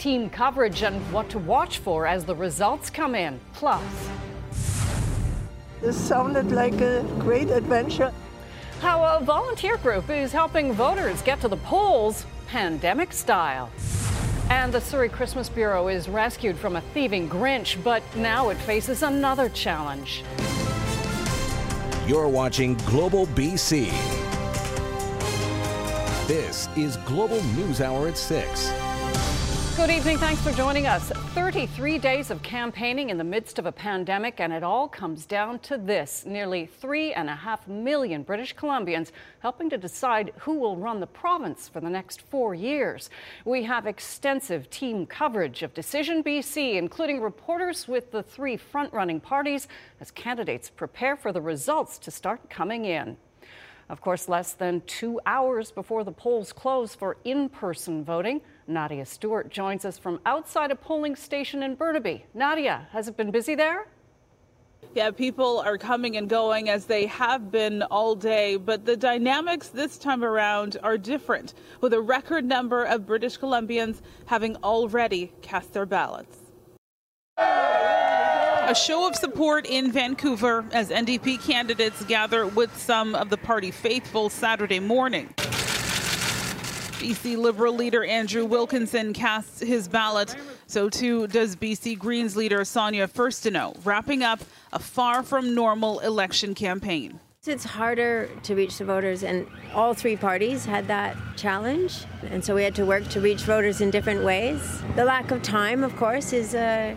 Team coverage and what to watch for as the results come in. Plus, This sounded like a great adventure. how a volunteer group is helping voters get to the polls pandemic style. And the Surrey Christmas Bureau is rescued from a thieving Grinch, but now it faces another challenge. You're watching Global BC. This is Global News Hour at 6. Good evening. Thanks for joining us. 33 days of campaigning in the midst of a pandemic, and it all comes down to this nearly three and a half million British Columbians helping to decide who will run the province for the next four years. We have extensive team coverage of Decision BC, including reporters with the three front running parties as candidates prepare for the results to start coming in. Of course, less than two hours before the polls close for in person voting, Nadia Stewart joins us from outside a polling station in Burnaby. Nadia, has it been busy there? Yeah, people are coming and going as they have been all day, but the dynamics this time around are different, with a record number of British Columbians having already cast their ballots. A show of support in Vancouver as NDP candidates gather with some of the party faithful Saturday morning. BC Liberal leader Andrew Wilkinson casts his ballot. So too does BC Greens leader Sonia Furstenau, wrapping up a far from normal election campaign. It's harder to reach the voters, and all three parties had that challenge. And so we had to work to reach voters in different ways. The lack of time, of course, is a,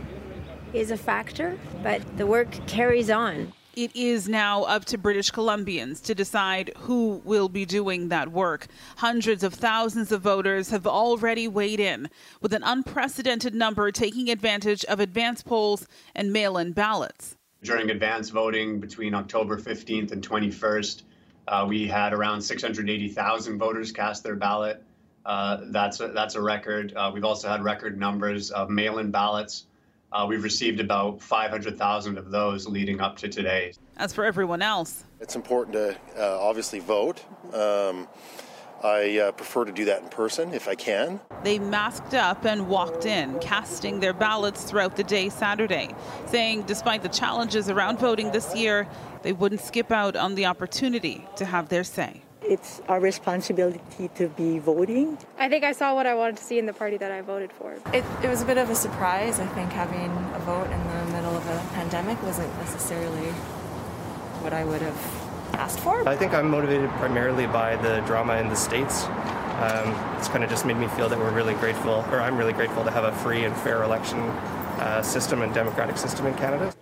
is a factor, but the work carries on. It is now up to British Columbians to decide who will be doing that work. Hundreds of thousands of voters have already weighed in, with an unprecedented number taking advantage of advance polls and mail in ballots. During advance voting between October 15th and 21st, uh, we had around 680,000 voters cast their ballot. Uh, that's a, that's a record. Uh, we've also had record numbers of mail-in ballots. Uh, we've received about 500,000 of those leading up to today. As for everyone else, It's important to uh, obviously vote. Um, I uh, prefer to do that in person if I can. they masked up and walked in, casting their ballots throughout the day Saturday, saying despite the challenges around voting this year, they wouldn't skip out on the opportunity to have their say. It's our responsibility to be voting. I think I saw what I wanted to see in the party that I voted for. It, it was a bit of a surprise. I think having a vote in the middle of a pandemic wasn't necessarily what I would have asked for. I think I'm motivated primarily by the drama in the States. Um, it's kind of just made me feel that we're really grateful, or I'm really grateful to have a free and fair election uh, system and democratic system in Canada.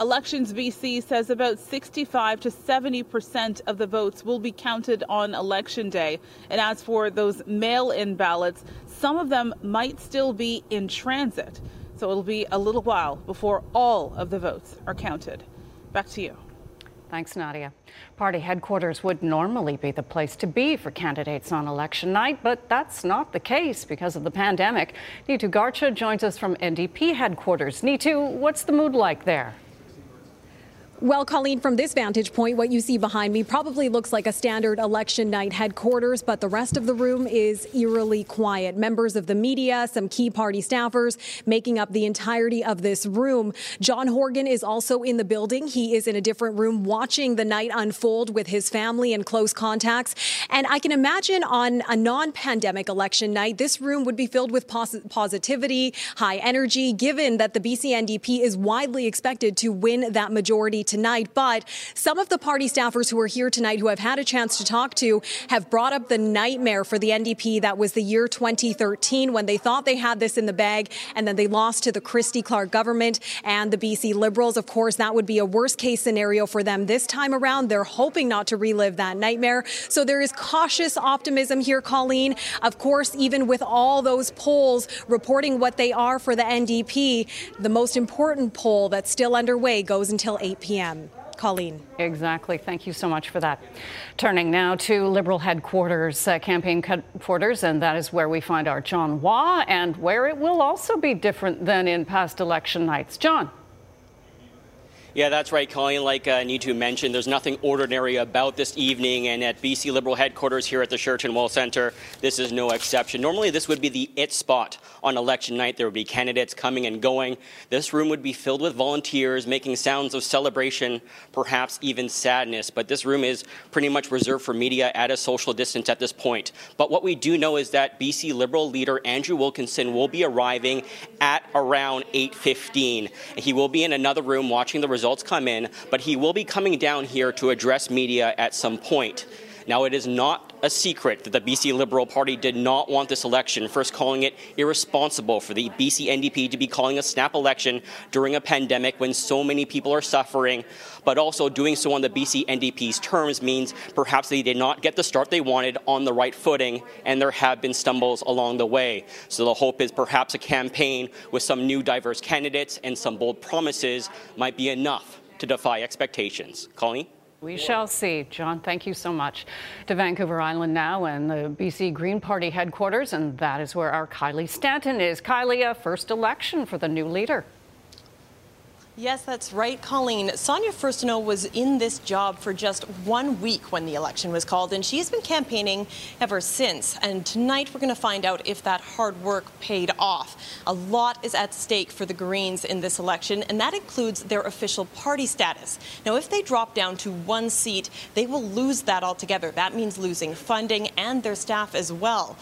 Elections BC says about 65 to 70 percent of the votes will be counted on election day. And as for those mail in ballots, some of them might still be in transit. So it'll be a little while before all of the votes are counted. Back to you. Thanks, Nadia. Party headquarters would normally be the place to be for candidates on election night, but that's not the case because of the pandemic. Neetu Garcha joins us from NDP headquarters. Neetu, what's the mood like there? Well, Colleen, from this vantage point, what you see behind me probably looks like a standard election night headquarters, but the rest of the room is eerily quiet. Members of the media, some key party staffers making up the entirety of this room. John Horgan is also in the building. He is in a different room watching the night unfold with his family and close contacts. And I can imagine on a non pandemic election night, this room would be filled with pos- positivity, high energy, given that the BC NDP is widely expected to win that majority tonight. But some of the party staffers who are here tonight who I've had a chance to talk to have brought up the nightmare for the NDP that was the year 2013 when they thought they had this in the bag and then they lost to the Christy Clark government and the BC Liberals. Of course, that would be a worst case scenario for them this time around. They're hoping not to relive that nightmare. So there is cautious optimism here, Colleen. Of course, even with all those polls reporting what they are for the NDP, the most important poll that's still underway goes until 8 p.m. Colleen. Exactly. Thank you so much for that. Turning now to Liberal headquarters, uh, campaign headquarters, and that is where we find our John Hua and where it will also be different than in past election nights. John. Yeah, that's right, Colleen. Like uh, Neetu mentioned, there's nothing ordinary about this evening, and at BC Liberal headquarters here at the Sheraton Wall Centre, this is no exception. Normally, this would be the it spot on election night. There would be candidates coming and going. This room would be filled with volunteers making sounds of celebration, perhaps even sadness. But this room is pretty much reserved for media at a social distance at this point. But what we do know is that BC Liberal leader Andrew Wilkinson will be arriving at around 8:15. He will be in another room watching the results results come in, but he will be coming down here to address media at some point. Now, it is not a secret that the BC Liberal Party did not want this election, first calling it irresponsible for the BC NDP to be calling a snap election during a pandemic when so many people are suffering, but also doing so on the BC NDP's terms means perhaps they did not get the start they wanted on the right footing, and there have been stumbles along the way. So the hope is perhaps a campaign with some new diverse candidates and some bold promises might be enough to defy expectations. Colleen? We shall see. John, thank you so much. To Vancouver Island now and the BC Green Party headquarters, and that is where our Kylie Stanton is. Kylie, a first election for the new leader. Yes, that's right, Colleen. Sonia Furstenau was in this job for just one week when the election was called, and she's been campaigning ever since. And tonight we're going to find out if that hard work paid off. A lot is at stake for the Greens in this election, and that includes their official party status. Now, if they drop down to one seat, they will lose that altogether. That means losing funding and their staff as well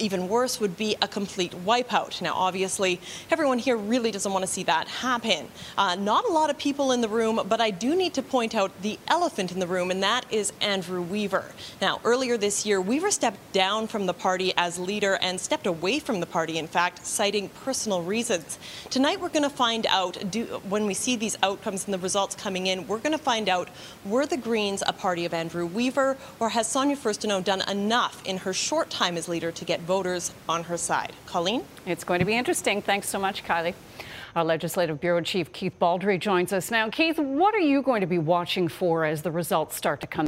even worse would be a complete wipeout. Now, obviously, everyone here really doesn't want to see that happen. Uh, not a lot of people in the room, but I do need to point out the elephant in the room, and that is Andrew Weaver. Now, earlier this year, Weaver stepped down from the party as leader and stepped away from the party, in fact, citing personal reasons. Tonight, we're going to find out, do, when we see these outcomes and the results coming in, we're going to find out were the Greens a party of Andrew Weaver, or has Sonia Furstenau done enough in her short time as leader to get voters on her side. Colleen? It's going to be interesting. Thanks so much, Kylie. Our Legislative Bureau Chief Keith Baldrey joins us now. Keith, what are you going to be watching for as the results start to come?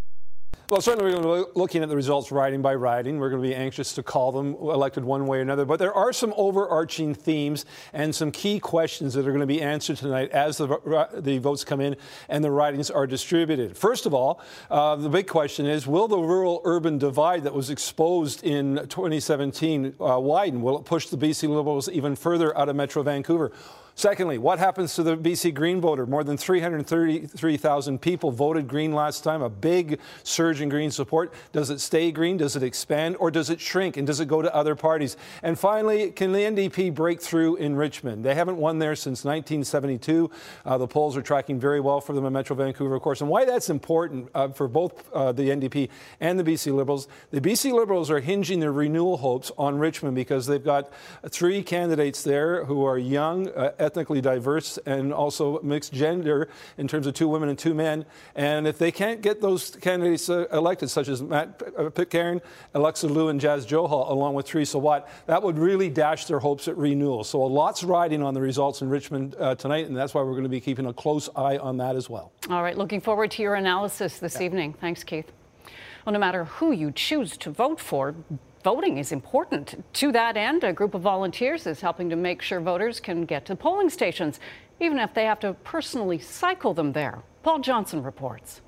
Well, certainly we're going to be looking at the results riding by riding. We're going to be anxious to call them elected one way or another. But there are some overarching themes and some key questions that are going to be answered tonight as the, the votes come in and the ridings are distributed. First of all, uh, the big question is will the rural urban divide that was exposed in 2017 uh, widen? Will it push the BC Liberals even further out of Metro Vancouver? Secondly, what happens to the BC Green voter? More than 333,000 people voted Green last time, a big surge in Green support. Does it stay Green? Does it expand? Or does it shrink? And does it go to other parties? And finally, can the NDP break through in Richmond? They haven't won there since 1972. Uh, the polls are tracking very well for them in Metro Vancouver, of course. And why that's important uh, for both uh, the NDP and the BC Liberals, the BC Liberals are hinging their renewal hopes on Richmond because they've got three candidates there who are young, uh, ethnically diverse and also mixed gender in terms of two women and two men. And if they can't get those candidates uh, elected, such as Matt uh, Pitcairn, Alexa Loo, and Jas Johal, along with Teresa Wat, that would really dash their hopes at renewal. So a lot's riding on the results in Richmond uh, tonight, and that's why we're going to be keeping a close eye on that as well. All right, looking forward to your analysis this yeah. evening. Thanks, Keith. Well, no matter who you choose to vote for, voting is important. To that end, a group of volunteers is helping to make sure voters can get to polling stations, even if they have to personally cycle them there. Paul Johnson reports.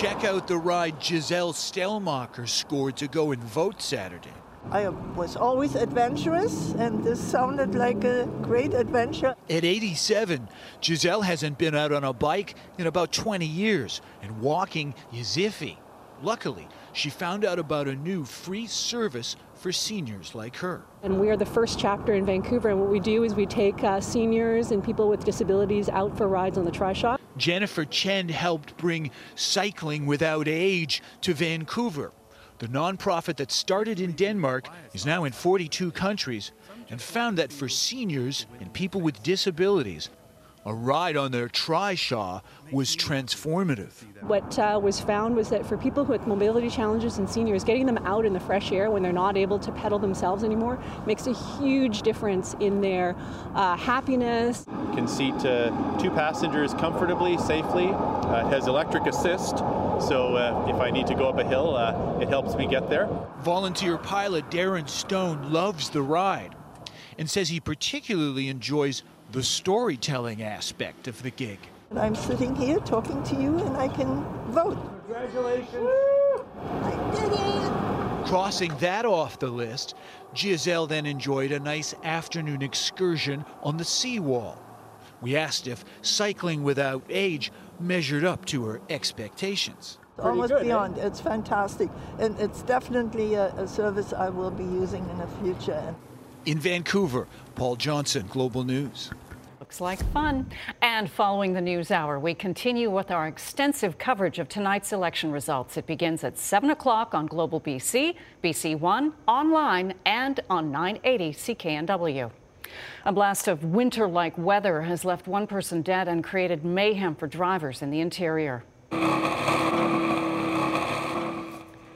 Check out the ride Giselle Stellmacher scored to go and vote Saturday. I was always adventurous, and this sounded like a great adventure. At 87, Giselle hasn't been out on a bike in about 20 years, and walking is iffy. Luckily, she found out about a new free service for seniors like her. And we are the first chapter in Vancouver, and what we do is we take uh, seniors and people with disabilities out for rides on the Trishaw. Jennifer Chen helped bring Cycling Without Age to Vancouver. The nonprofit that started in Denmark is now in 42 countries and found that for seniors and people with disabilities, a ride on their Trishaw was transformative. What uh, was found was that for people with mobility challenges and seniors, getting them out in the fresh air when they're not able to pedal themselves anymore makes a huge difference in their uh, happiness. Can seat uh, two passengers comfortably, safely. Uh, has electric assist, so uh, if I need to go up a hill, uh, it helps me get there. Volunteer pilot Darren Stone loves the ride and says he particularly enjoys the storytelling aspect of the gig. I'm sitting here talking to you and I can vote. Congratulations. I did. Crossing that off the list, Giselle then enjoyed a nice afternoon excursion on the seawall. We asked if cycling without age measured up to her expectations. Almost good, eh? beyond. It's fantastic. And it's definitely a, a service I will be using in the future. In Vancouver, Paul Johnson, Global News. Looks like fun. And following the news hour, we continue with our extensive coverage of tonight's election results. It begins at 7 o'clock on Global BC, BC One, online, and on 980 CKNW. A blast of winter like weather has left one person dead and created mayhem for drivers in the interior.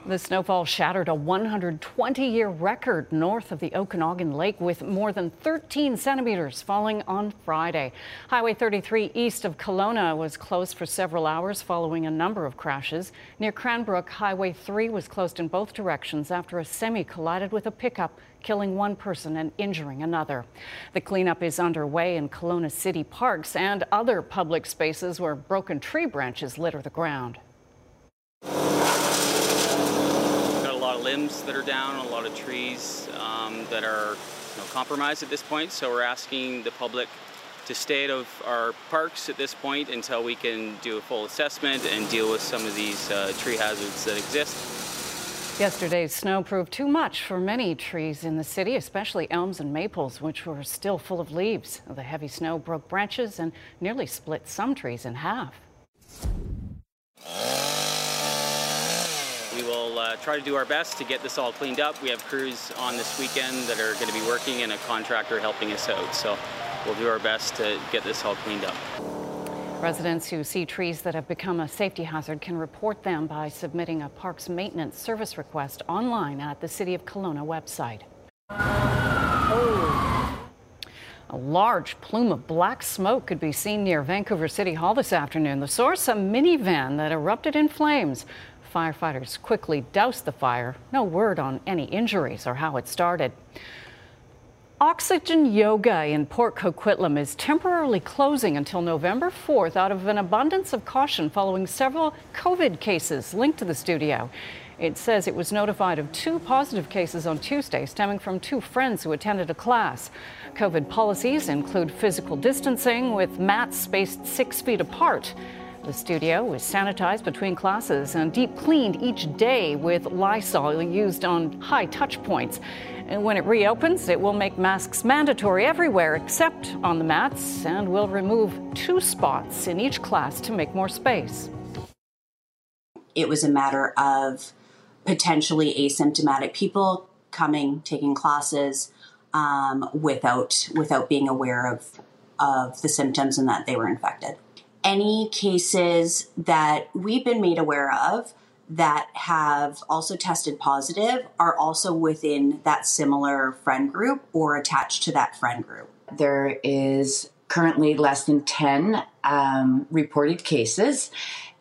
The snowfall shattered a 120 year record north of the Okanagan Lake with more than 13 centimeters falling on Friday. Highway 33 east of Kelowna was closed for several hours following a number of crashes. Near Cranbrook, Highway 3 was closed in both directions after a semi collided with a pickup, killing one person and injuring another. The cleanup is underway in Kelowna city parks and other public spaces where broken tree branches litter the ground. got a lot of limbs that are down, a lot of trees um, that are you know, compromised at this point. So we're asking the public to stay out of our parks at this point until we can do a full assessment and deal with some of these uh, tree hazards that exist. Yesterday's snow proved too much for many trees in the city, especially elms and maples, which were still full of leaves. The heavy snow broke branches and nearly split some trees in half. We will uh, try to do our best to get this all cleaned up. We have crews on this weekend that are going to be working and a contractor helping us out. So we'll do our best to get this all cleaned up. Residents who see trees that have become a safety hazard can report them by submitting a parks maintenance service request online at the City of Kelowna website. A large plume of black smoke could be seen near Vancouver City Hall this afternoon. The source, a minivan that erupted in flames. Firefighters quickly doused the fire. No word on any injuries or how it started. Oxygen Yoga in Port Coquitlam is temporarily closing until November 4th out of an abundance of caution following several COVID cases linked to the studio. It says it was notified of two positive cases on Tuesday stemming from two friends who attended a class. COVID policies include physical distancing with mats spaced six feet apart. The studio is sanitized between classes and deep cleaned each day with Lysol used on high touch points. And when it reopens, it will make masks mandatory everywhere except on the mats and will remove two spots in each class to make more space. It was a matter of potentially asymptomatic people coming, taking classes um, without without being aware of of the symptoms and that they were infected. Any cases that we've been made aware of that have also tested positive are also within that similar friend group or attached to that friend group. There is currently less than 10 um, reported cases,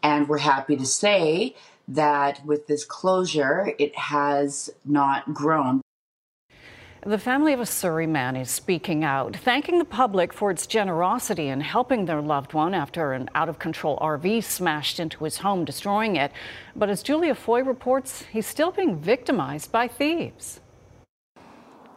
and we're happy to say that with this closure, it has not grown. The family of a Surrey man is speaking out, thanking the public for its generosity in helping their loved one after an out of control RV smashed into his home, destroying it. But as Julia Foy reports, he's still being victimized by thieves.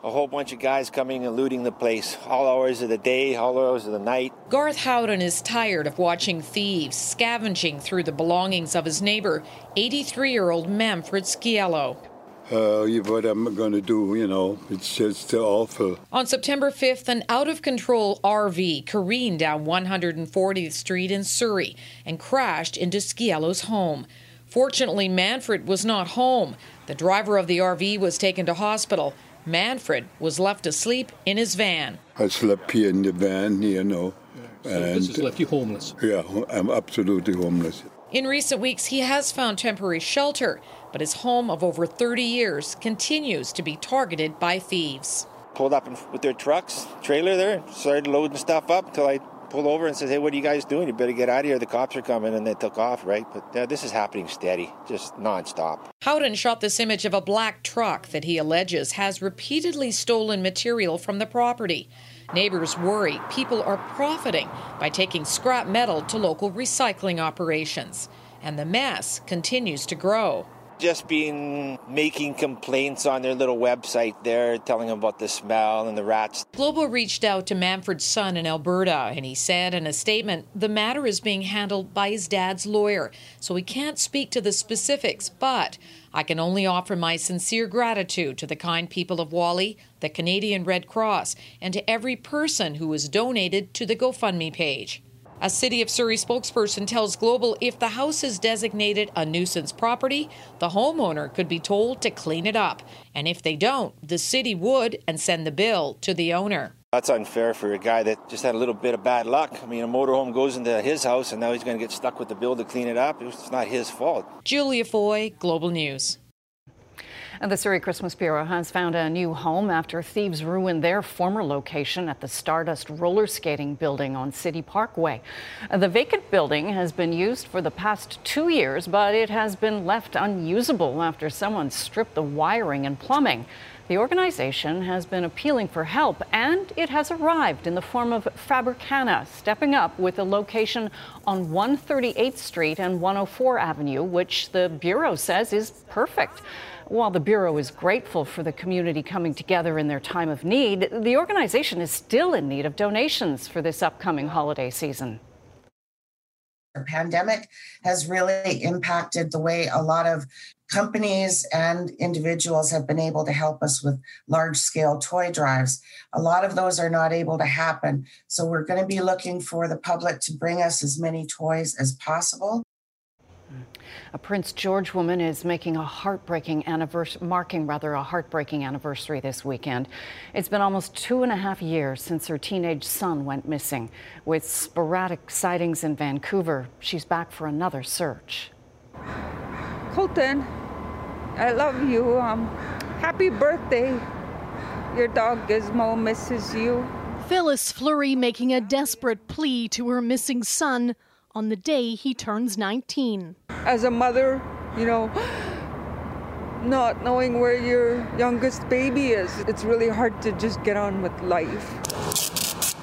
a whole bunch of guys coming and looting the place, all hours of the day, all hours of the night. Garth Howden is tired of watching thieves scavenging through the belongings of his neighbor, 83 year old Manfred Sciello. Uh, what am I going to do? You know, it's just awful. On September 5th, an out of control RV careened down 140th Street in Surrey and crashed into Sciello's home. Fortunately, Manfred was not home. The driver of the RV was taken to hospital. Manfred was left asleep in his van. I slept here in the van, you know. So this has left you homeless? Yeah, I'm absolutely homeless. In recent weeks, he has found temporary shelter, but his home of over 30 years continues to be targeted by thieves. Pulled up with their trucks, trailer there, started loading stuff up until I pulled over and said, "Hey, what are you guys doing? You better get out of here. The cops are coming." And they took off, right? But uh, this is happening steady, just nonstop. Howden shot this image of a black truck that he alleges has repeatedly stolen material from the property. Neighbors worry people are profiting by taking scrap metal to local recycling operations, and the mess continues to grow just been making complaints on their little website there, telling them about the smell and the rats. Global reached out to Manfred's son in Alberta, and he said in a statement the matter is being handled by his dad's lawyer, so we can't speak to the specifics, but I can only offer my sincere gratitude to the kind people of Whalley, the Canadian Red Cross, and to every person who has donated to the GoFundMe page. A City of Surrey spokesperson tells Global if the house is designated a nuisance property, the homeowner could be told to clean it up. And if they don't, the city would and send the bill to the owner. That's unfair for a guy that just had a little bit of bad luck. I mean, a motorhome goes into his house and now he's going to get stuck with the bill to clean it up. It's not his fault. Julia Foy, Global News. And the Surrey Christmas Bureau has found a new home after thieves ruined their former location at the Stardust roller skating building on City Parkway. The vacant building has been used for the past two years, but it has been left unusable after someone stripped the wiring and plumbing. The organization has been appealing for help, and it has arrived in the form of Fabricana, stepping up with a location on 138th Street and 104 Avenue, which the Bureau says is perfect. While the Bureau is grateful for the community coming together in their time of need, the organization is still in need of donations for this upcoming holiday season. The pandemic has really impacted the way a lot of companies and individuals have been able to help us with large scale toy drives. A lot of those are not able to happen. So we're going to be looking for the public to bring us as many toys as possible. A Prince George woman is making a heartbreaking anniversary, marking rather a heartbreaking anniversary this weekend. It's been almost two and a half years since her teenage son went missing. With sporadic sightings in Vancouver, she's back for another search. Colton, I love you. Um, happy birthday. Your dog Gizmo misses you. Phyllis Fleury making a desperate plea to her missing son on the day he turns 19. As a mother, you know, not knowing where your youngest baby is, it's really hard to just get on with life.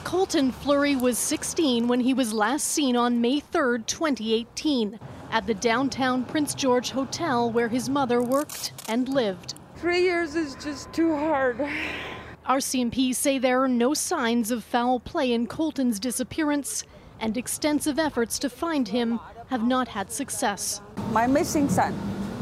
Colton Fleury was 16 when he was last seen on May 3, 2018, at the downtown Prince George Hotel where his mother worked and lived. Three years is just too hard. RCMP say there are no signs of foul play in Colton's disappearance and extensive efforts to find him have not had success. My missing son.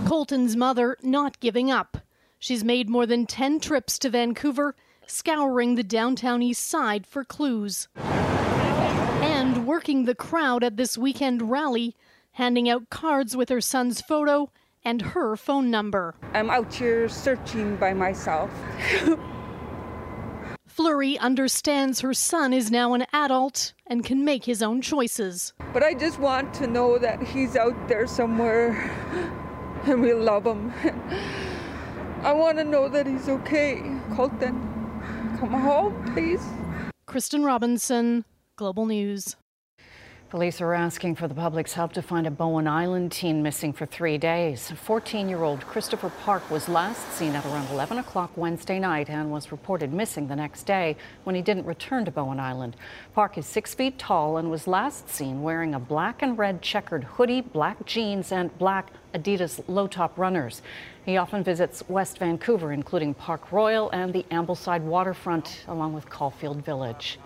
Colton's mother not giving up. She's made more than 10 trips to Vancouver, scouring the downtown east side for clues. And working the crowd at this weekend rally, handing out cards with her son's photo and her phone number. I'm out here searching by myself. Fleury understands her son is now an adult and can make his own choices. But I just want to know that he's out there somewhere and we love him. I want to know that he's okay. Colton, come home, please. Kristen Robinson, Global News. Police are asking for the public's help to find a Bowen Island teen missing for three days. 14 year old Christopher Park was last seen at around 11 o'clock Wednesday night and was reported missing the next day when he didn't return to Bowen Island. Park is six feet tall and was last seen wearing a black and red checkered hoodie, black jeans, and black Adidas low top runners. He often visits West Vancouver, including Park Royal and the Ambleside waterfront, along with Caulfeild Village.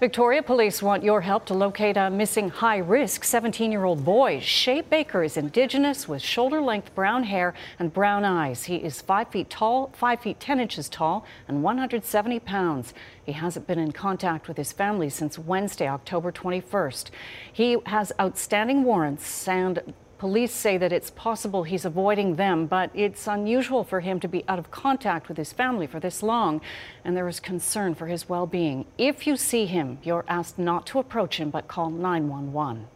Victoria police want your help to locate a missing high risk 17 year old boy. Shay Baker is Indigenous with shoulder length brown hair and brown eyes. He is 5 feet tall, 5 feet 10 inches tall, and 170 pounds. He hasn't been in contact with his family since Wednesday, October 21st. He has outstanding warrants and Police say that it's possible he's avoiding them, but it's unusual for him to be out of contact with his family for this long, and there is concern for his well being. If you see him, you're asked not to approach him, but call 911.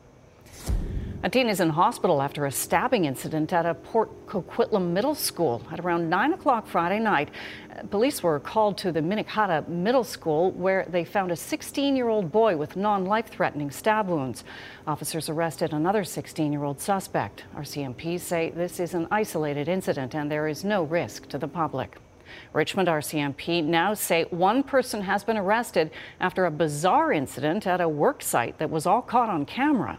A teen is in hospital after a stabbing incident at a Port Coquitlam Middle School at around 9 o'clock Friday night. Police were called to the Minnekhada Middle School where they found a 16 year old boy with non life threatening stab wounds. Officers arrested another 16 year old suspect. RCMP say this is an isolated incident and there is no risk to the public. Richmond RCMP now say one person has been arrested after a bizarre incident at a work site that was all caught on camera.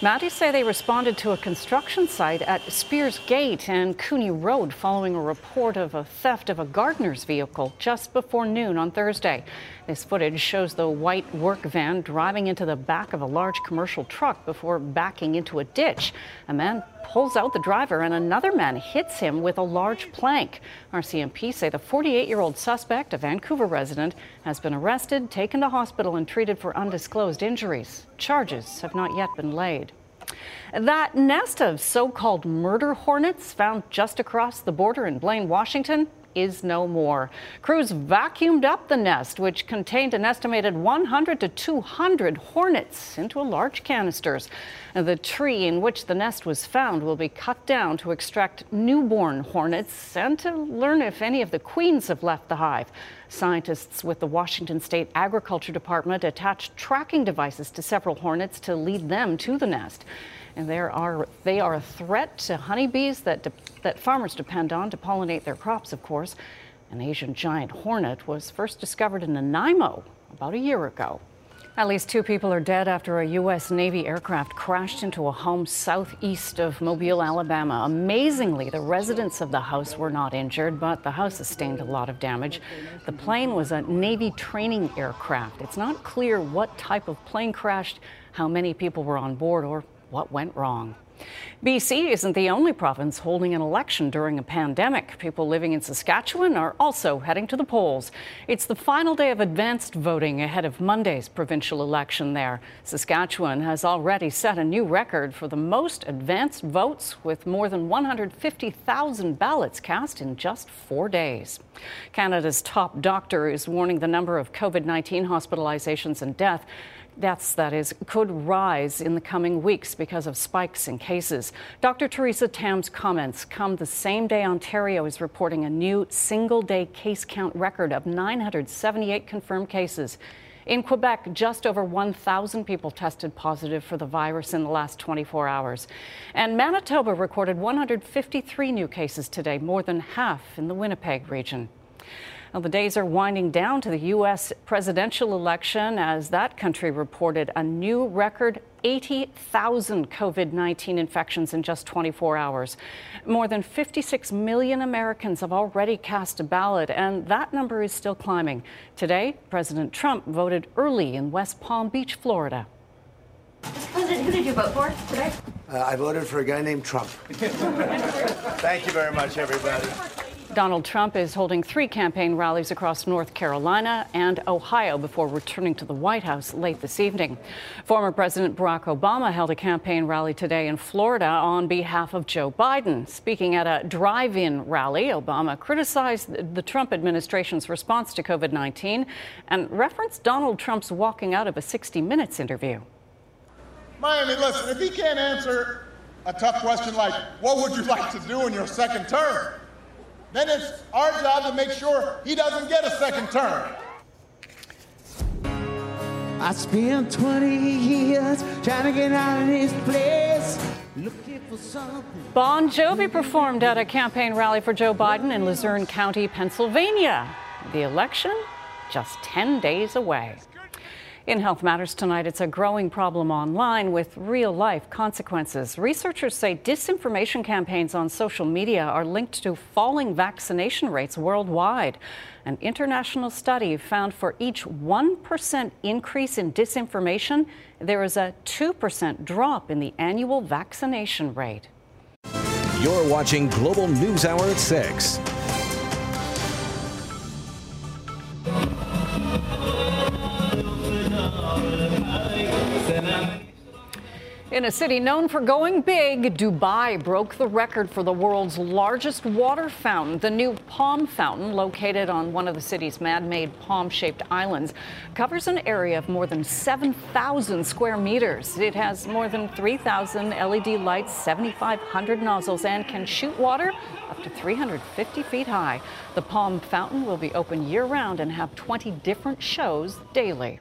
Mounties say they responded to a construction site at Spears Gate and Cooney Road following a report of a theft of a gardener's vehicle just before noon on Thursday. This footage shows the white work van driving into the back of a large commercial truck before backing into a ditch. A man pulls out the driver and another man hits him with a large plank. RCMP say the 48 year old suspect, a Vancouver resident, has been arrested, taken to hospital, and treated for undisclosed injuries. Charges have not yet been laid. That nest of so called murder hornets found just across the border in Blaine, Washington, is no more. Crews vacuumed up the nest, which contained an estimated 100 to 200 hornets, into large canisters. The tree in which the nest was found will be cut down to extract newborn hornets and to learn if any of the queens have left the hive. Scientists with the Washington State Agriculture Department attached tracking devices to several hornets to lead them to the nest. And there are, they are a threat to honeybees that, that farmers depend on to pollinate their crops, of course. An Asian giant hornet was first discovered in Nanaimo about a year ago. At least two people are dead after a U.S. Navy aircraft crashed into a home southeast of Mobile, Alabama. Amazingly, the residents of the house were not injured, but the house sustained a lot of damage. The plane was a Navy training aircraft. It's not clear what type of plane crashed, how many people were on board, or what went wrong. BC isn't the only province holding an election during a pandemic. People living in Saskatchewan are also heading to the polls. It's the final day of advanced voting ahead of Monday's provincial election there. Saskatchewan has already set a new record for the most advanced votes with more than 150,000 ballots cast in just four days. Canada's top doctor is warning the number of COVID 19 hospitalizations and death deaths, that is, could rise in the coming weeks because of spikes in cases. Dr. Theresa Tam's comments come the same day Ontario is reporting a new single day case count record of 978 confirmed cases. In Quebec, just over 1,000 people tested positive for the virus in the last 24 hours. And Manitoba recorded 153 new cases today, more than half in the Winnipeg region. Well, the days are winding down to the U.S. presidential election as that country reported a new record 80,000 COVID 19 infections in just 24 hours. More than 56 million Americans have already cast a ballot, and that number is still climbing. Today, President Trump voted early in West Palm Beach, Florida. Mr. President, who did you vote for today? Uh, I voted for a guy named Trump. Thank you very much, everybody. Donald Trump is holding three campaign rallies across North Carolina and Ohio before returning to the White House late this evening. Former President Barack Obama held a campaign rally today in Florida on behalf of Joe Biden. Speaking at a drive in rally, Obama criticized the Trump administration's response to COVID 19 and referenced Donald Trump's walking out of a 60 Minutes interview. Miami, listen, if he can't answer a tough question like, what would you like to do in your second term? Then it's our job to make sure he doesn't get a second term. I spent 20 years trying to get out of this place. Looking for something. Bon Jovi performed at a campaign rally for Joe Biden in Luzerne County, Pennsylvania. The election just 10 days away. In Health Matters tonight, it's a growing problem online with real life consequences. Researchers say disinformation campaigns on social media are linked to falling vaccination rates worldwide. An international study found for each 1% increase in disinformation, there is a 2% drop in the annual vaccination rate. You're watching Global News Hour at 6. In a city known for going big, Dubai broke the record for the world's largest water fountain. The new Palm Fountain, located on one of the city's man made palm shaped islands, covers an area of more than 7,000 square meters. It has more than 3,000 LED lights, 7,500 nozzles, and can shoot water up to 350 feet high. The Palm Fountain will be open year round and have 20 different shows daily.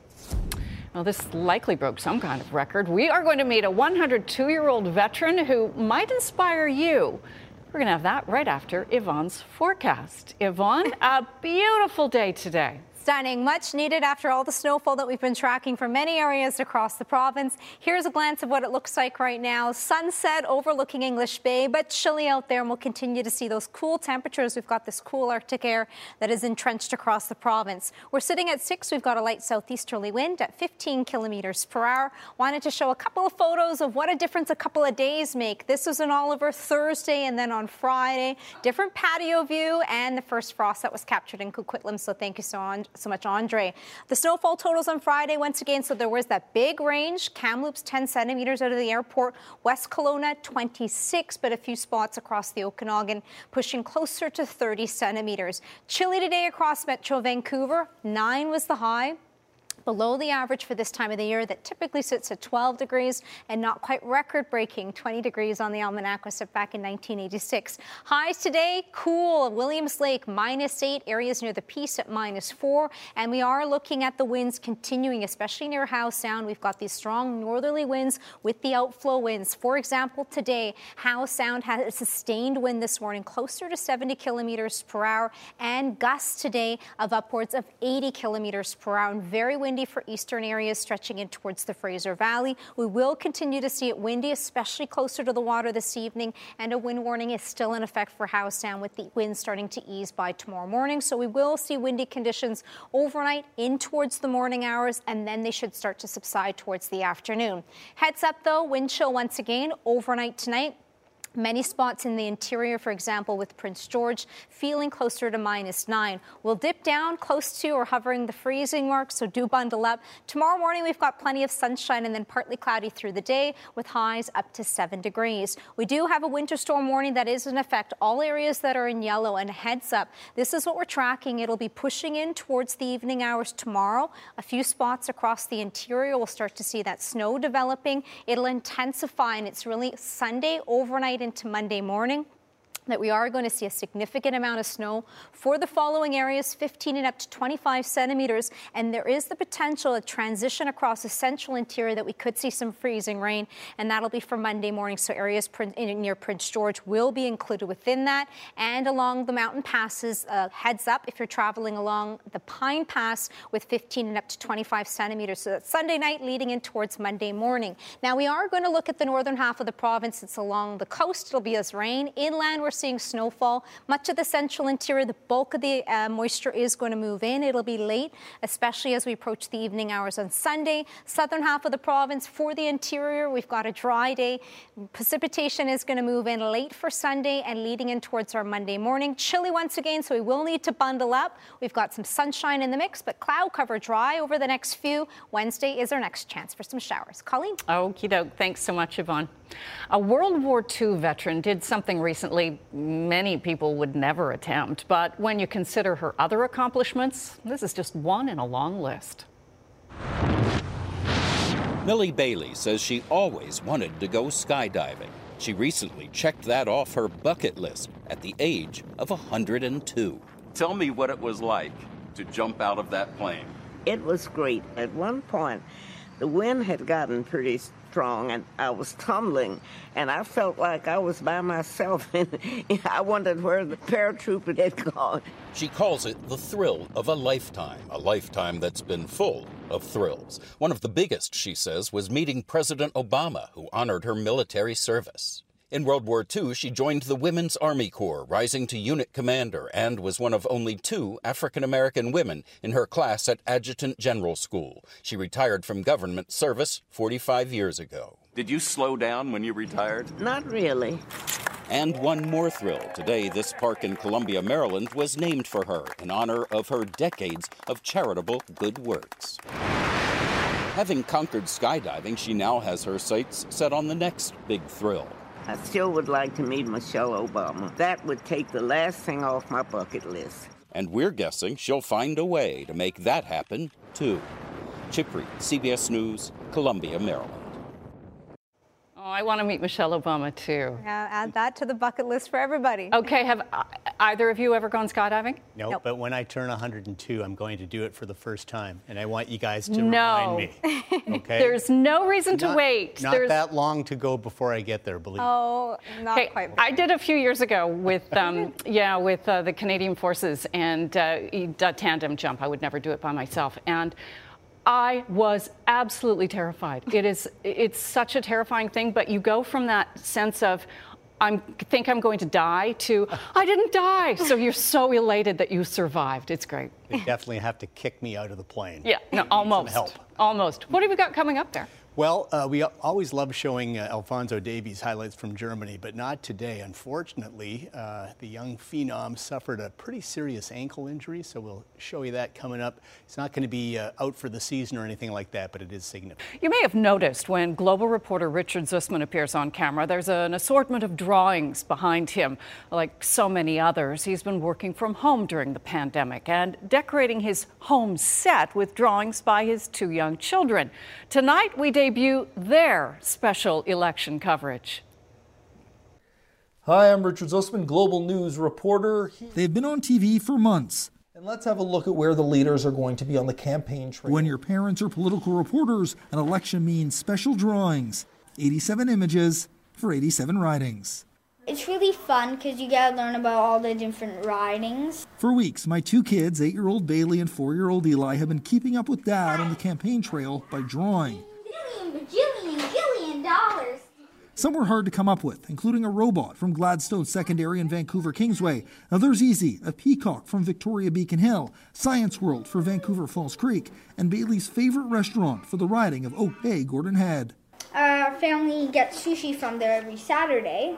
Well, this likely broke some kind of record. We are going to meet a 102 year old veteran who might inspire you. We're going to have that right after Yvonne's forecast. Yvonne, a beautiful day today. Stunning, much needed after all the snowfall that we've been tracking for many areas across the province. Here's a glance of what it looks like right now. Sunset overlooking English Bay, but chilly out there, and we'll continue to see those cool temperatures. We've got this cool Arctic air that is entrenched across the province. We're sitting at six. We've got a light southeasterly wind at 15 kilometers per hour. Wanted to show a couple of photos of what a difference a couple of days make. This was in Oliver Thursday, and then on Friday, different patio view, and the first frost that was captured in Coquitlam. So thank you so much so much, Andre. The snowfall totals on Friday, once again, so there was that big range. Kamloops, 10 centimeters out of the airport. West Kelowna, 26, but a few spots across the Okanagan pushing closer to 30 centimeters. Chilly today across Metro Vancouver. 9 was the high below the average for this time of the year that typically sits at 12 degrees and not quite record breaking 20 degrees on the almanac was set back in 1986. Highs today cool Williams Lake minus 8 areas near the Peace at minus 4 and we are looking at the winds continuing especially near Howe Sound. We've got these strong northerly winds with the outflow winds. For example, today Howe Sound has a sustained wind this morning closer to 70 kilometers per hour and gusts today of upwards of 80 kilometers per hour and very windy windy for eastern areas stretching in towards the Fraser Valley. We will continue to see it windy, especially closer to the water this evening, and a wind warning is still in effect for Howe Sound with the wind starting to ease by tomorrow morning. So we will see windy conditions overnight in towards the morning hours, and then they should start to subside towards the afternoon. Heads up though, wind chill once again overnight tonight. Many spots in the interior, for example, with Prince George, feeling closer to minus nine. We'll dip down close to or hovering the freezing mark, so do bundle up. Tomorrow morning, we've got plenty of sunshine and then partly cloudy through the day with highs up to seven degrees. We do have a winter storm warning that is in effect all areas that are in yellow and heads up. This is what we're tracking. It'll be pushing in towards the evening hours tomorrow. A few spots across the interior will start to see that snow developing. It'll intensify and it's really Sunday overnight into Monday morning that we are going to see a significant amount of snow for the following areas 15 and up to 25 centimeters. And there is the potential of transition across the central interior that we could see some freezing rain. And that'll be for monday morning. So areas near prince george will be included within that. And along the mountain passes uh, heads up if you're traveling along the pine pass with 15 and up to 25 centimeters. So that's sunday night leading in towards monday morning. Now we are going to look at the northern half of the province. It's along the coast. It'll be as rain. Inland we're seeing snowfall. Much of the central interior, the bulk of the uh, moisture is going to move in. It'll be late, especially as we approach the evening hours on Sunday. Southern half of the province for the interior, we've got a dry day. Precipitation is going to move in late for Sunday and leading in towards our Monday morning. Chilly once again, so we will need to bundle up. We've got some sunshine in the mix, but cloud cover dry over the next few. Wednesday is our next chance for some showers. Colleen. Okie doke. Thanks so much, Yvonne. A World War II veteran did something recently many people would never attempt, but when you consider her other accomplishments, this is just one in a long list. Millie Bailey says she always wanted to go skydiving. She recently checked that off her bucket list at the age of 102. Tell me what it was like to jump out of that plane. It was great. At one point, the wind had gotten pretty strong and I was tumbling and I felt like I was by myself and I wondered where the paratrooper had gone. She calls it the thrill of a lifetime, a lifetime that's been full of thrills. One of the biggest, she says, was meeting President Obama, who honored her military service. In World War II, she joined the Women's Army Corps, rising to unit commander, and was one of only two African American women in her class at Adjutant General School. She retired from government service 45 years ago. Did you slow down when you retired? Not really. And one more thrill. Today, this park in Columbia, Maryland was named for her in honor of her decades of charitable good works. Having conquered skydiving, she now has her sights set on the next big thrill. I still would like to meet Michelle Obama. That would take the last thing off my bucket list. And we're guessing she'll find a way to make that happen, too. Chip Reid, CBS News, Columbia, Maryland. Oh, I want to meet Michelle Obama too. Yeah, add that to the bucket list for everybody. Okay, have uh, either of you ever gone skydiving? Nope, Nope. but when I turn 102, I'm going to do it for the first time, and I want you guys to No. remind me. Okay. There's no reason to wait. Not There's that long to go before I get there, believe me. Oh, not Hey, quite. I did a few years ago with, um, yeah, with uh, the Canadian Forces and uh, a tandem jump. I would never do it by myself, and I was absolutely terrified. It is, it's such a terrifying thing. But you go from that sense of, I think I'm going to die to I didn't die. So you're so elated that you survived. It's great. They definitely have to kick me out of the plane. Yeah, no, almost. help. Almost. What have we got coming up there? Well, uh, we always love showing uh, Alfonso Davies highlights from Germany, but not today. Unfortunately, uh, the young phenom suffered a pretty serious ankle injury, so we'll show you that coming up. He's not going to be uh, out for the season or anything like that, but it is significant. You may have noticed when global reporter Richard Zussman appears on camera, there's an assortment of drawings behind him. Like so many others, he's been working from home during the pandemic and decorating his home set with drawings by his two young children. Tonight, we debut their special election coverage. Hi, I'm Richard Zussman, Global News reporter. They've been on TV for months. And let's have a look at where the leaders are going to be on the campaign trail. When your parents are political reporters, an election means special drawings 87 images for 87 ridings. It's really fun because you gotta learn about all the different ridings. For weeks, my two kids, eight year old Bailey and four year old Eli, have been keeping up with dad on the campaign trail by drawing. Billion, bajillion, gillion dollars. Some were hard to come up with, including a robot from Gladstone Secondary in Vancouver Kingsway. Others easy, a peacock from Victoria Beacon Hill, Science World for Vancouver False Creek, and Bailey's favorite restaurant for the riding of Oak Bay Gordon Head. Our family gets sushi from there every Saturday.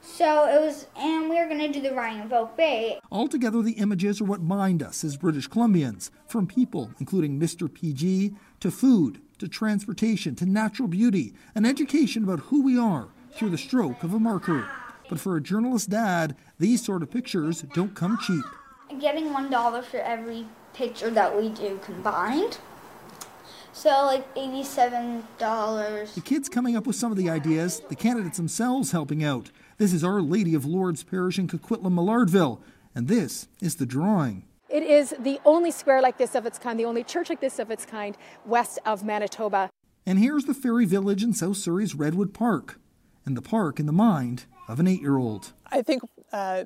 So it was, and we were gonna do the riding of Oak Bay. Altogether, the images are what bind us as British Columbians, from people, including Mr. PG, to food, to transportation, to natural beauty, an education about who we are through the stroke of a marker. But for a journalist dad, these sort of pictures don't come cheap. Getting one dollar for every picture that we do combined. So like eighty-seven dollars. The kids coming up with some of the ideas, the candidates themselves helping out. This is Our Lady of Lourdes Parish in Coquitlam, Maillardville, and this is the drawing. It is the only square like this of its kind, the only church like this of its kind west of Manitoba. And here's the fairy village in South Surrey's Redwood Park, and the park in the mind of an eight year old. I think uh,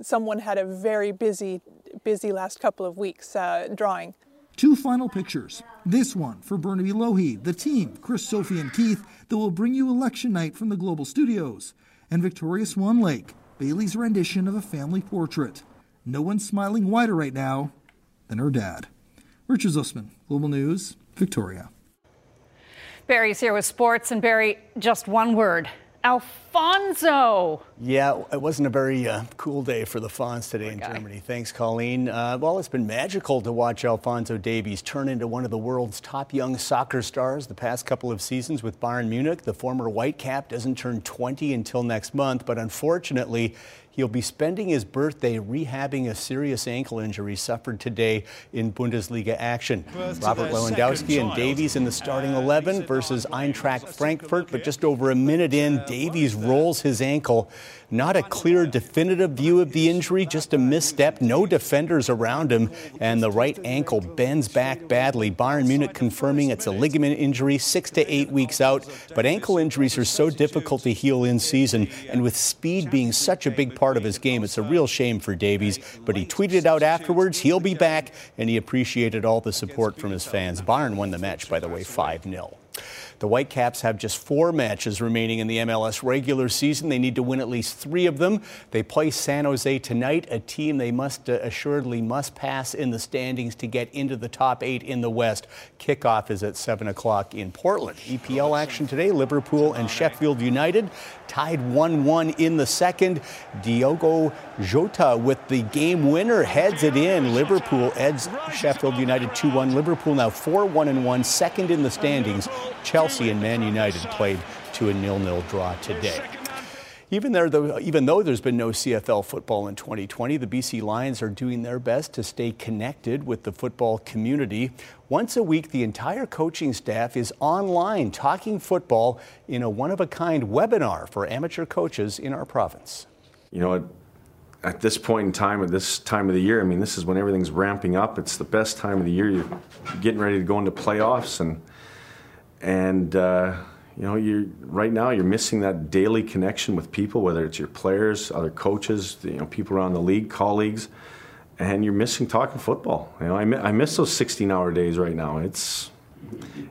someone had a very busy, busy last couple of weeks uh, drawing. Two final pictures. This one for Burnaby Lougheed, the team, Chris, Sophie, and Keith, that will bring you election night from the Global Studios. And Victoria Swan Lake, Bailey's rendition of a family portrait. No one's smiling wider right now than her dad. Richard Zussman, Global News, Victoria. Barry's here with sports, and Barry, just one word Alfonso. Yeah, it wasn't a very uh, cool day for the Fonz today in Germany. Thanks, Colleen. Uh, well, it's been magical to watch Alfonso Davies turn into one of the world's top young soccer stars the past couple of seasons with Bayern Munich. The former Whitecap doesn't turn 20 until next month, but unfortunately, He'll be spending his birthday rehabbing a serious ankle injury suffered today in Bundesliga action. Robert Lewandowski and Davies in the starting 11 versus Eintracht Frankfurt, but just over a minute in, Davies rolls his ankle. Not a clear, definitive view of the injury, just a misstep, no defenders around him, and the right ankle bends back badly. Bayern Munich confirming it's a ligament injury, six to eight weeks out. But ankle injuries are so difficult to heal in season, and with speed being such a big part of his game, it's a real shame for Davies. But he tweeted out afterwards he'll be back, and he appreciated all the support from his fans. Bayern won the match, by the way, 5 0. The Whitecaps have just four matches remaining in the MLS regular season. They need to win at least three of them. They play San Jose tonight, a team they must uh, assuredly must pass in the standings to get into the top eight in the West. Kickoff is at 7 o'clock in Portland. EPL action today Liverpool and Sheffield United tied 1 1 in the second. Diogo Jota with the game winner heads it in. Liverpool heads Sheffield United 2 1. Liverpool now 4 1 and 1, second in the standings. Chelsea and Man United played to a nil-nil draw today. Even, there, though, even though there's been no CFL football in 2020, the BC Lions are doing their best to stay connected with the football community. Once a week, the entire coaching staff is online talking football in a one of a kind webinar for amateur coaches in our province. You know, at this point in time, at this time of the year, I mean, this is when everything's ramping up. It's the best time of the year. You're getting ready to go into playoffs and and uh, you know you right now you're missing that daily connection with people whether it's your players other coaches you know people around the league colleagues and you're missing talking football you know i, I miss those 16 hour days right now it's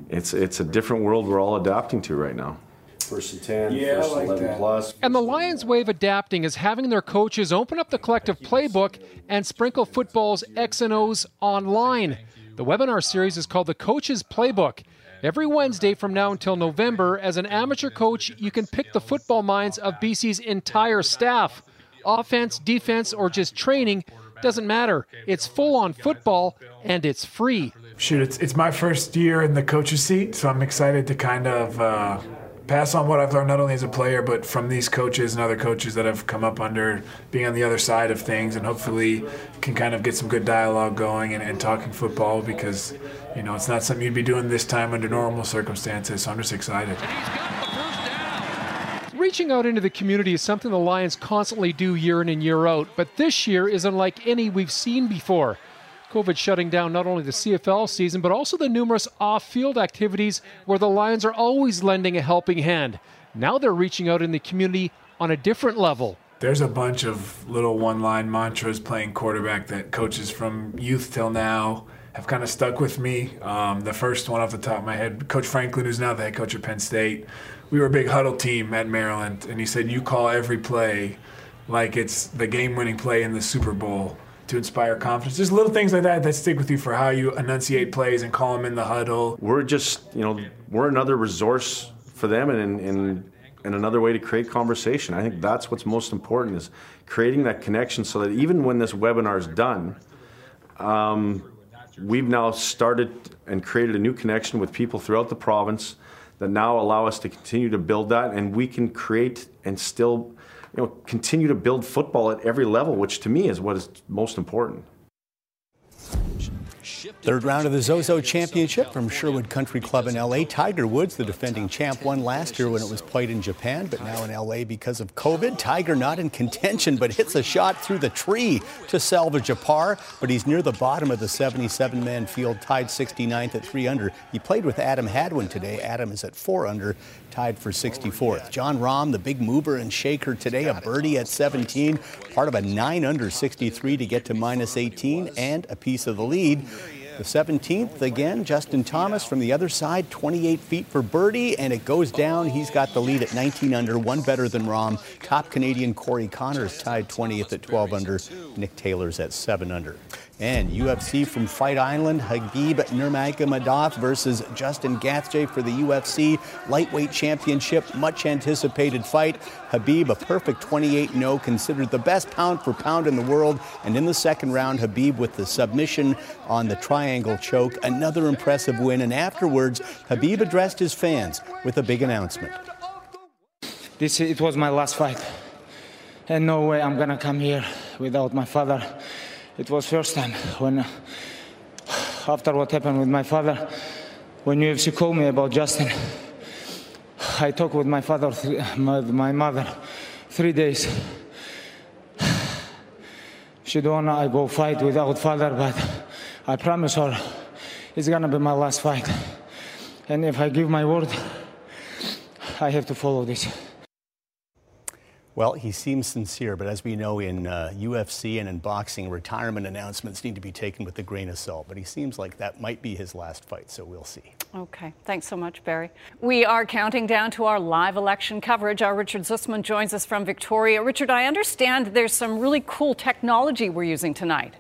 it's it's a different world we're all adapting to right now First and 10, Yeah, first and like 11 that. plus. And the Lions' way of adapting is having their coaches open up the collective playbook and sprinkle football's X and O's online. The webinar series is called the Coach's Playbook. Every Wednesday from now until November, as an amateur coach, you can pick the football minds of BC's entire staff. Offense, defense, or just training doesn't matter. It's full on football and it's free. Shoot, it's, it's my first year in the coach's seat, so I'm excited to kind of uh, pass on what I've learned not only as a player, but from these coaches and other coaches that have come up under being on the other side of things, and hopefully can kind of get some good dialogue going and, and talking football because, you know, it's not something you'd be doing this time under normal circumstances, so I'm just excited. Reaching out into the community is something the Lions constantly do year in and year out, but this year is unlike any we've seen before. COVID shutting down not only the CFL season, but also the numerous off field activities where the Lions are always lending a helping hand. Now they're reaching out in the community on a different level. There's a bunch of little one line mantras playing quarterback that coaches from youth till now have kind of stuck with me. Um, the first one off the top of my head, Coach Franklin, who's now the head coach at Penn State, we were a big huddle team at Maryland, and he said, You call every play like it's the game winning play in the Super Bowl to inspire confidence. Just little things like that that stick with you for how you enunciate plays and call them in the huddle. we're just you know we're another resource for them and and and another way to create conversation i think that's what's most important is creating that connection so that even when this webinar is done um, we've now started and created a new connection with people throughout the province that now allow us to continue to build that and we can create and still you know continue to build football at every level which to me is what is most important Third round of the Zozo Championship from Sherwood Country Club in LA. Tiger Woods, the defending champ, won last year when it was played in Japan, but now in LA because of COVID. Tiger not in contention, but hits a shot through the tree to salvage a par, but he's near the bottom of the 77 man field, tied 69th at 3 under. He played with Adam Hadwin today. Adam is at 4 under, tied for 64th. Jon Rahm, the big mover and shaker today, a birdie at 17, part of a 9 under 63 to get to minus 18 and a piece of the lead. The 17th, again, Justin Thomas from the other side, 28 feet for birdie, and it goes down. He's got the lead at 19 under, one better than Rahm. Top Canadian Corey Conners tied 20th at 12 under. Nick Taylor's at 7 under. And UFC from Fight Island, Khabib Nurmagomedov versus Justin Gaethje for the UFC Lightweight Championship. Much anticipated fight. Khabib, a perfect 28-0, considered the best pound for pound in the world. And in the second round, Khabib with the submission on the triangle choke. Another impressive win. And afterwards, Khabib addressed his fans with a big announcement. This it was my last fight. and no way I'm gonna come here without my father. It was first time when, after what happened with my father, when UFC called me about Justin, I talked with my father, my, my mother, three days. She don't wanna I go fight without father, but I promise her it's gonna be my last fight. And if I give my word, I have to follow this. Well, he seems sincere, but as we know in uh, UFC and in boxing, retirement announcements need to be taken with a grain of salt. But he seems like that might be his last fight, so we'll see. Okay, thanks so much, Barry. We are counting down to our live election coverage. Our Richard Zussman joins us from Victoria. Richard, I understand there's some really cool technology we're using tonight.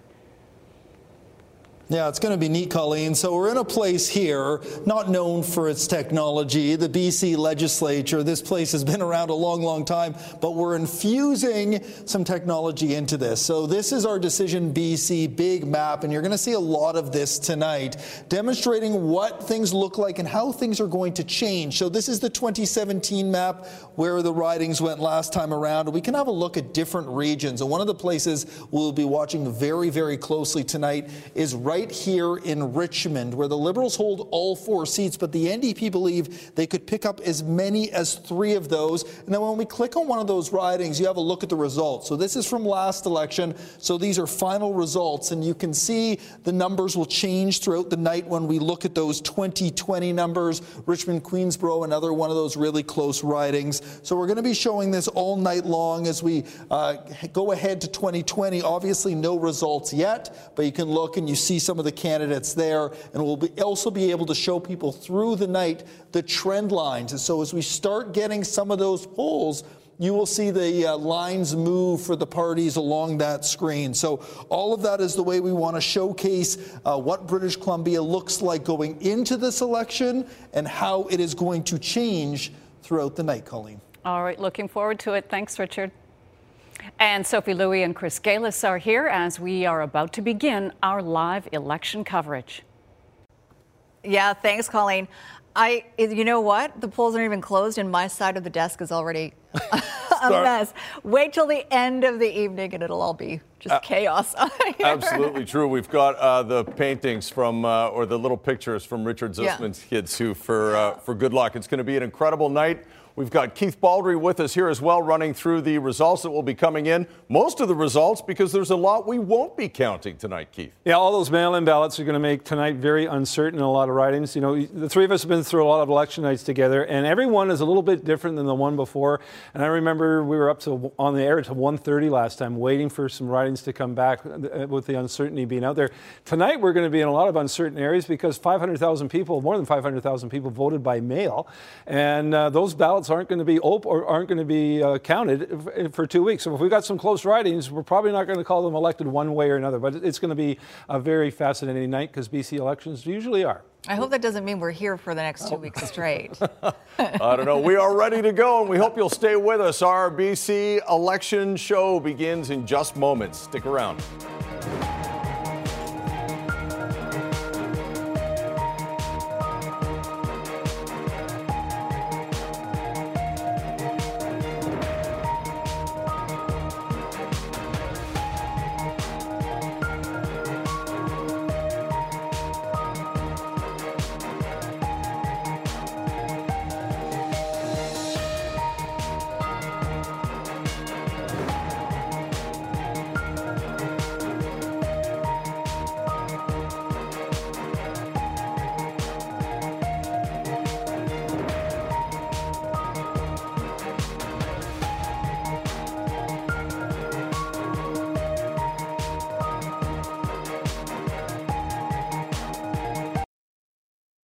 Yeah, it's going to be neat, Colleen. So we're in a place here not known for its technology, the BC legislature. This place has been around a long, long time, but we're infusing some technology into this. So this is our Decision BC big map, and you're going to see a lot of this tonight, demonstrating what things look like and how things are going to change. So this is the 2017 map where the ridings went last time around. We can have a look at different regions. And one of the places we'll be watching very, very closely tonight is right right here in Richmond, where the Liberals hold all four seats, but the NDP believe they could pick up as many as three of those. And then when we click on one of those ridings, you have a look at the results. So this is from last election. So these are final results, and you can see the numbers will change throughout the night when we look at those 2020 numbers. Richmond Queensborough, another one of those really close ridings. So we're going to be showing this all night long as we uh, go ahead to 2020. Obviously, no results yet, but you can look and you see some of the candidates there, and we'll be also be able to show people through the night the trend lines. And so as we start getting some of those polls, you will see the uh, lines move for the parties along that screen. So all of that is the way we want to showcase uh, what British Columbia looks like going into this election and how it is going to change throughout the night, Colleen. All right, looking forward to it. Thanks, Richard. And Sophie Louie and Chris Gailus are here as we are about to begin our live election coverage. Yeah, thanks, Colleen. I, you know what? The polls aren't even closed, and my side of the desk is already a mess. Wait till the end of the evening, and it'll all be just uh, chaos. absolutely true. We've got uh, the paintings from, uh, or the little pictures from Richard Zussman's yeah. kids, who for uh, for good luck. It's going to be an incredible night. We've got Keith Baldrey with us here as well, running through the results that will be coming in. Most of the results, because there's a lot we won't be counting tonight, Keith. Yeah, all those mail in ballots are going to make tonight very uncertain in a lot of ridings. You know, the three of us have been through a lot of election nights together, and every one is a little bit different than the one before. And I remember we were up to on the air to 1:30 last time, waiting for some writings to come back uh, with the uncertainty being out there. Tonight, we're going to be in a lot of uncertain areas because 500,000 people, more than 500,000 people, voted by mail, and uh, those ballots ballots aren't going to be op- or aren't going to be uh, counted for two weeks. So if we've got some close ridings, we're probably not going to call them elected one way or another. But it's going to be a very fascinating night because BC elections usually are. I hope that doesn't mean we're here for the next two weeks straight. I don't know. We are ready to go, and we hope you'll stay with us. Our BC election show begins in just moments. Stick around.